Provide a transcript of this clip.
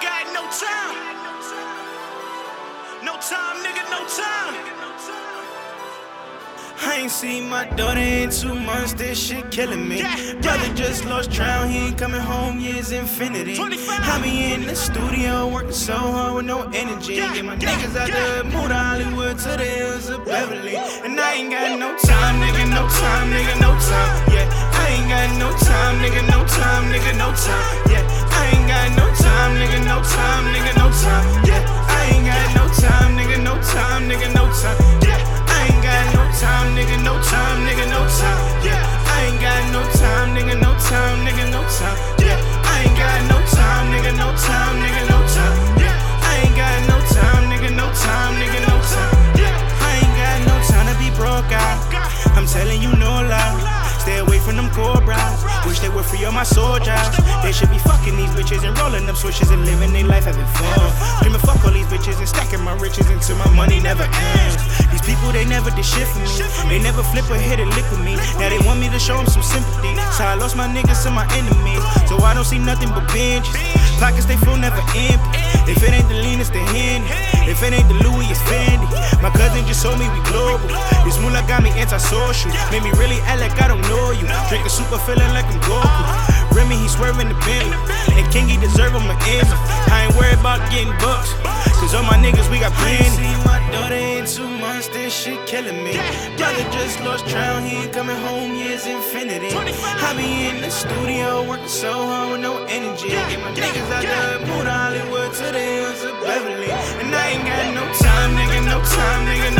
got no time. No time, nigga, no time. I ain't seen my daughter in two months, this shit killing me. Brother just lost trial, he ain't coming home, years infinity. I be in the studio working so hard with no energy. Get my niggas out the mood, Hollywood to the hills of Beverly. And I ain't got no time, nigga, no time, nigga, no time. Yeah, I ain't got no time, nigga, no time, nigga, no time. Time, nigga, no time. Yeah, I ain't got no time, nigga, no time, nigga, no time. Yeah, I ain't got no time, nigga, no time, nigga, no time. Yeah, I ain't got no time to be broke out. I'm telling you no lie. Stay away from them cobras. Wish they were free of my soldiers. They should be fucking these bitches and rolling them switches and living their life having fun. Dreaming fuck all these bitches and stacking my riches until my money never ends. People they never did shit for me. They never flip or hit a lick with me. Now they want me to show them some sympathy. So I lost my niggas to my enemies. So I don't see nothing but benches. Pockets they full never empty. If it ain't the lean, it's the Henny. If it ain't the Louis, it's Fendi. My cousin just told me we global. This moolah got me antisocial. Made me really act like I don't know you. Drinking super feeling like I'm Goku. Remy, he swerving the Bentley. And Kingy deserve him an answer. I ain't worried about getting bucks. Cause all my niggas, we got plenty. Two months, this shit killing me. Brother just lost trial, he ain't coming home, years infinity. I be in the studio working so hard with no energy. Get my niggas out the mood, Hollywood to the hills of Beverly. And I ain't got no time, nigga, no time, nigga, no time. I ain't got no time, nigga, no time, nigga, no